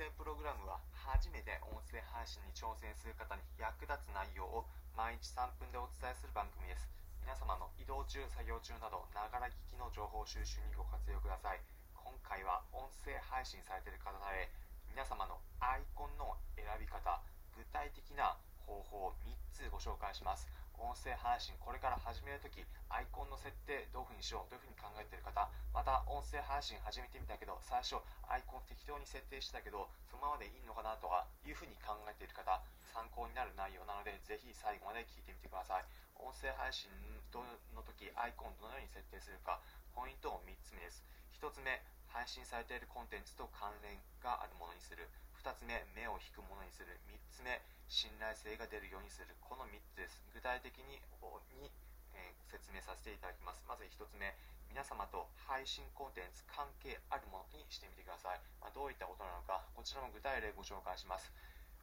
声プログラムは初めて音声配信に挑戦する方に役立つ内容を毎日3分でお伝えする番組です。皆様の移動中作業中などながら聞きの情報収集にご活用ください。今回は音声配信されている方へ皆様のアイコンの選び方具体的な方法を3つご紹介します。音声配信これから始めるときアイコンの設定どういうふうにしようどういうふうに考えている方また音声配信始めてみたけど最初アイコン適当に設定してたけどそのままでいいのかなとかいうふうに考えている方参考になる内容なのでぜひ最後まで聞いてみてください。音声配信の時アイコンどのように設定するかポイントを3つ目です。1つ目配信されているコンテンツと関連があるものにする。2つ目目を引くものにする。3つ目信頼性が出るようにする。この3つです。具体的にに、えー、説明させていただきます。まず1つ目皆様と配信コンテンツ関係あるものにしてみてください、まあ、どういったことなのかこちらも具体例ご紹介します。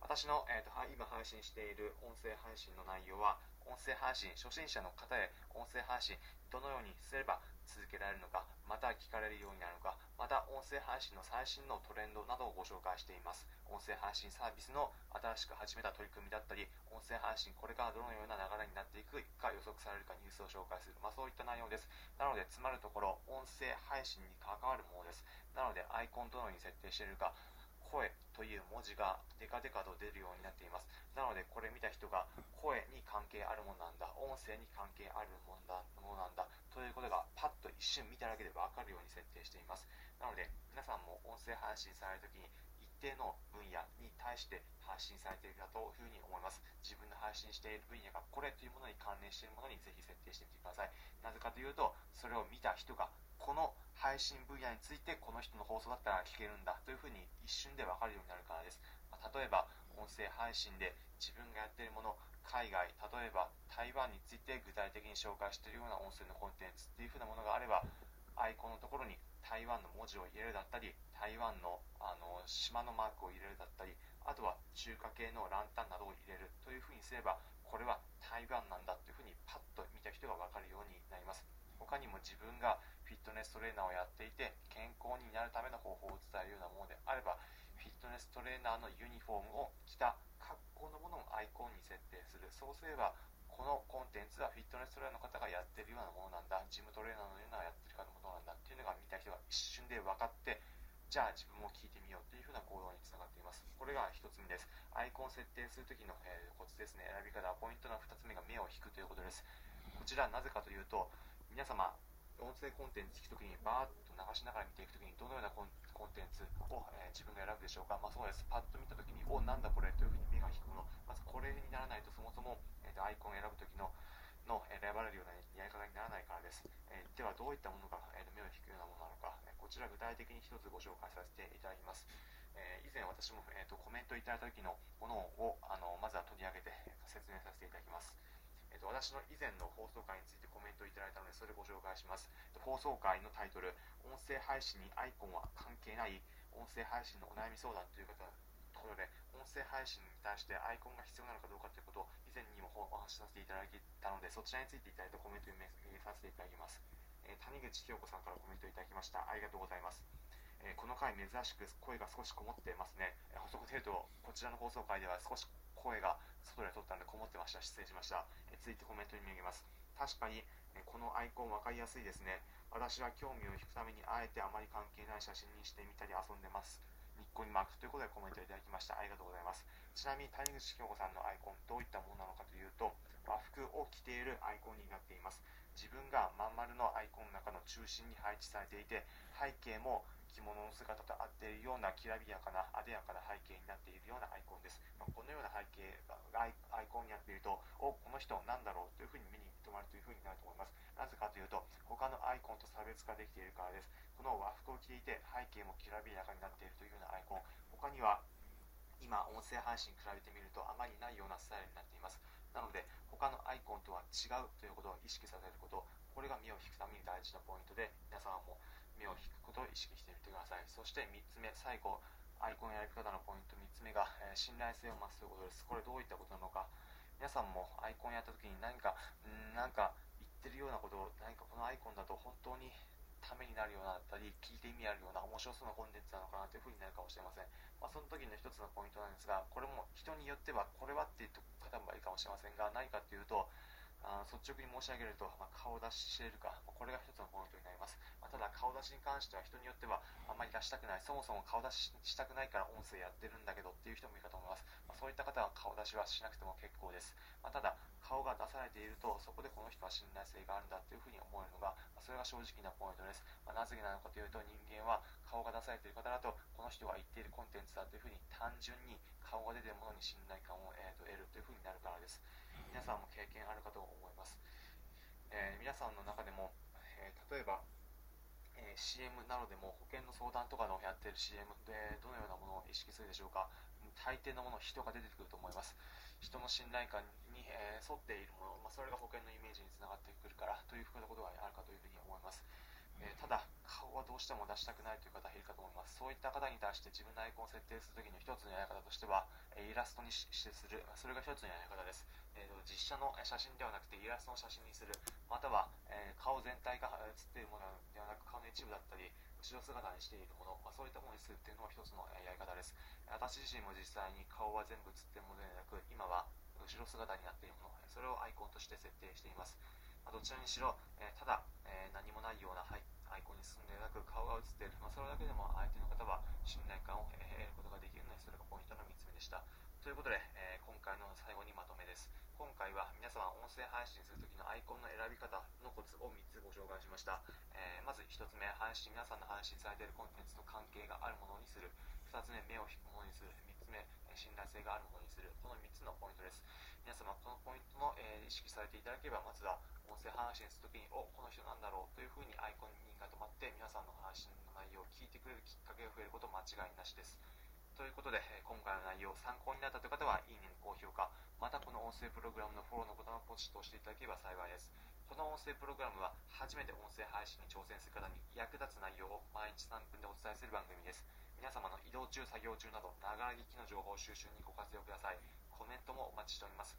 私の、えーと、今配信している音声配信の内容は音声配信初心者の方へ音声配信どのようにすれば続けられるのかまた聞かれるようになるのかまた音声配信の最新のトレンドなどをご紹介しています。音声配信サービスの新しく始めた取り組みだったり音声配信これからどのような流れになっていくか予測されるかニュースを紹介する、まあ、そういった内容です。なのでつまるところ音声配信に関わるものです。なのでアイコンどのように設定しているか声という文字がデカデカと出るようになっています。なのでこれ見た人が声に関係あるものなんだ。音声に関係あるものだものなんだ。ということがパッと一瞬見ただけで分かるように設定しています。なので皆さんも音声配信されるときに一定の分野に対して発信されているかというふうに思います。自分の配信している分野がこれというものに関連しているものにぜひ設定してみてください。なぜかというとそれを見た人がこの配信分野についてこの人の放送だったら聞けるんだというふうに一瞬で分かるようになるからです、まあ、例えば音声配信で自分がやっているもの海外例えば台湾について具体的に紹介しているような音声のコンテンツっていうふうなものがあればアイコンのところに台湾の文字を入れるだったり台湾のあの島のマークを入れるだったりあとは中華系のランタンなどを入れるというふうにすればこれは台湾なんだというふうにパッと見た人が分かるようになります。他にも自分がフィットネストレーナーをやっていて健康になるための方法を伝えるようなものであればフィットネストレーナーのユニフォームを着た格好のものをアイコンに設定する。そうすればこのコンテンツはフィットネストレーナーの方がやってるようなものなんだ。ジムトレーナーのようなやってるかのものなんだっていうのが見た人が一瞬で分かってじゃあ自分も聞いてみようというふうな行動につながっています。これが1つ目です。アイコン設定するときの、えー、コツですね。選び方ポイントの2つ目が目を引くということです。こちらなぜかというと皆様音声コンテンツ聞くときにバーッと流しながら見ていくときにどのようなコンテンツを、えー、自分が選ぶでしょうか、まあ、そうです。パッと見たときにおなんだこれというふうに目が引くもの。まずこれにならないとそもそも、えー、とアイコンを選ぶときのの選ばれるようなやり方にならないからです、えー、ではどういったものが、えー、目を引くようなものなのか、えこちら具体的に一つご紹介させていただきます、え以前私も、えーと、コメントいただいた時のものをあのまずは取り上げて説明させていただきますえっと、私の以前の放送回についてコメントいただいたので、それをご紹介します。放送回のタイトル、音声配信にアイコンは関係ない音声配信のお悩み相談という方ことで、音声配信に対してアイコンが必要なのかどうかということを以前にもお話しさせていただいたので、そちらについていただいたコメントを読みさせていただきます。えー、谷口清子さんからコメントいただきました。ありがとうございます。えー、この回珍しく声が少しこもってますね。えー、補足程度、こちらの放送回では少し声が外で撮ったんでこもってました。失礼しました、え続いてコメントに見上げます。確かに、えこのアイコン分かりやすいですね。私は興味を引くためにあえてあまり関係ない写真にしてみたり遊んでます。ニッコニマーク。ということでコメントいただきました。ありがとうございます。ちなみに谷口京子さんのアイコンどういったものなのかというと和服を着ているアイコンになっています。自分がまん丸のアイコンの中の中心に配置されていて背景も着物の姿と合っているようなきらびやかな艶やかな背景になっているようなアイコンです、まあ、このような背景がアイコンになっているとおこの人なんだろうというふうに目に留まるというふうになると思います。なぜかというと他のアイコンと差別化できているからです。この和服を着ていて背景もきらびやかになっているというようなアイコン。他には今音声配信比べてみるとあまりないようなスタイルになっています。なので他のアイコンとは違うということを意識させること。これが目を引くために大事なポイントで皆様も目を引くことを意識してみてください。そして3つ目最後アイコン選び方のポイント。3つ目が、えー、信頼性を増すということです。これどういったことなのか。皆さんもアイコンやった時に何かんなんか言ってるようなことを何かこのアイコンだと本当にためになるようなだったり聞いて意味あるような面白そうなコンテンツなのかなというふうになるかもしれません、まあ、その時の一つのポイントなんですがこれも人によってはこれはっていう方もいいかもしれませんが何かっていうとあ率直に申し上げると、まあ、顔出ししているか、これが一つのポイントになります、顔出しに関しては人によってはあんまり出したくない。そもそも顔出ししたくないから音声やってるんだけどっていう人もいるかと思います、まあ、そういった方は顔出しはしなくても結構です、まただ顔が出されているとそこでこの人は信頼性があるんだっていうふうに思えるのが、まそれが正直なポイントです、まなぜなのかというと人間は顔が出されている方だとこの人が言っているコンテンツだというふうに単純に顔が出ているものに信頼感を、えー、と得るというふうになるからです。皆さんも経験あるかと思います。えー、皆さんの中でも、えー、例えば、えー、CM などでも保険の相談とかのやっている CM でどのようなものを意識するでしょうか。大抵のもの人が出てくると思います。人の信頼感に、え沿っているもの、まあ、それが保険のイメージにつながってくるからというふうなことがあるかというふうに思います、えただ顔はどうしても出したくないという方いるかと思います。そういった方に対して自分のアイコンを設定するときの一つのやり方としてはえイラストにしてする。それが一つのやり方です。えーと、実写の写真ではなくてイラストの写真にする。または、え、顔全体が写っているものではなく顔の一部だったり後ろ姿にしているもの、まあ、そういったものにするっていうのは一つのやり方です。私自身も実際に顔は全部写っているものではなく今は後ろ姿になっているもの。それをアイコンとして設定しています、まあ、どちらにしろ、えー、ただ、えー、何もないようなアイコンに進んでなく顔が写っている、まあ、それだけでも相手の方は信頼感を得ることができるのでそれがポイントの3つ目でした。ということで、えー、今回の最後にまとめです。今回は皆様音声配信するときのアイコンの選び方のコツを3つご紹介しました、えー、まず1つ目配信皆さんの配信されているコンテンツと関係があるものにする。2つ目目を引くものにする。3つ目信頼性があるものにする。この3つのポイントです皆様このポイントの、意識されていただければまずは音声配信するときにおこの人なんだろうというふうにアイコンにが止まって皆さんの配信の内容を聞いてくれるきっかけが増えること間違いなしですということで、今回の内容参考になったという方は、いいねの高評価、またこの音声プログラムのフォローのボタンをポチッと押していただければ幸いです。この音声プログラムは、初めて音声配信に挑戦する方に役立つ内容を毎日3分でお伝えする番組です。皆様の移動中、作業中など、ながら聞きの情報収集にご活用ください。コメントもお待ちしております。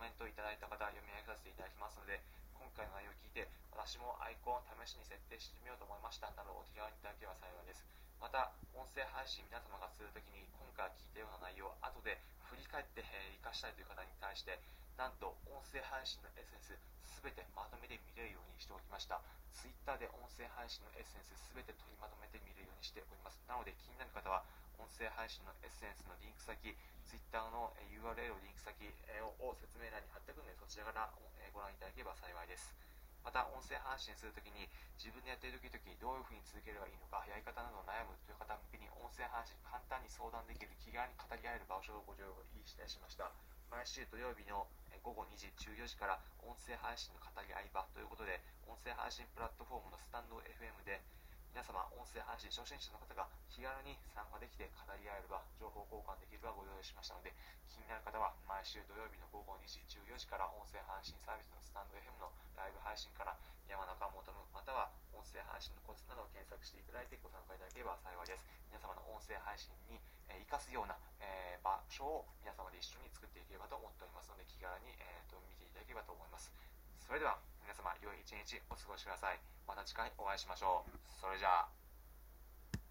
コメントをいただいた方、読み上げさせていただきますので、今回の内容を聞いて、私もアイコンを試しに設定してみようと思いましたなどお手軽にいただければ幸いです。また音声配信皆様がするときに今回聞いたような内容を後で振り返って活かしたいという方に対してなんと音声配信のエッセンス全てまとめて見れるようにしておきました Twitter で音声配信のエッセンス全て取りまとめて見れるようにしておりますなので気になる方は音声配信のエッセンスのリンク先 Twitter の URL をリンク先を説明欄に貼っておくのでそちらからご覧いただければ幸いです。また音声配信するときに自分でやっている時々どういうふうに続ければいいのかやり方など悩むという方向けに音声配信簡単に相談できる気軽に語り合える場所をご用意したりしました。毎週土曜日の午後2時14時から音声配信の語り合い場ということで音声配信プラットフォームのスタンド FM で皆様音声配信初心者の方が気軽に参加できて語り合える場情報交換できる場をご用意しましたので気になる方は毎週土曜日の午後2時14時から音声配信サービスのスタンド FM のライブ配信から山中求むまたは音声配信のコツなどを検索していただいてご参加いただければ幸いです。皆様の音声配信に生かすような、え、場所を皆様で一緒に作っていければと思っておりますので気軽に、えーと、見ていただければと思います。それでは様良い一日お過ごしください。また次回お会いしましょう。それじゃあ。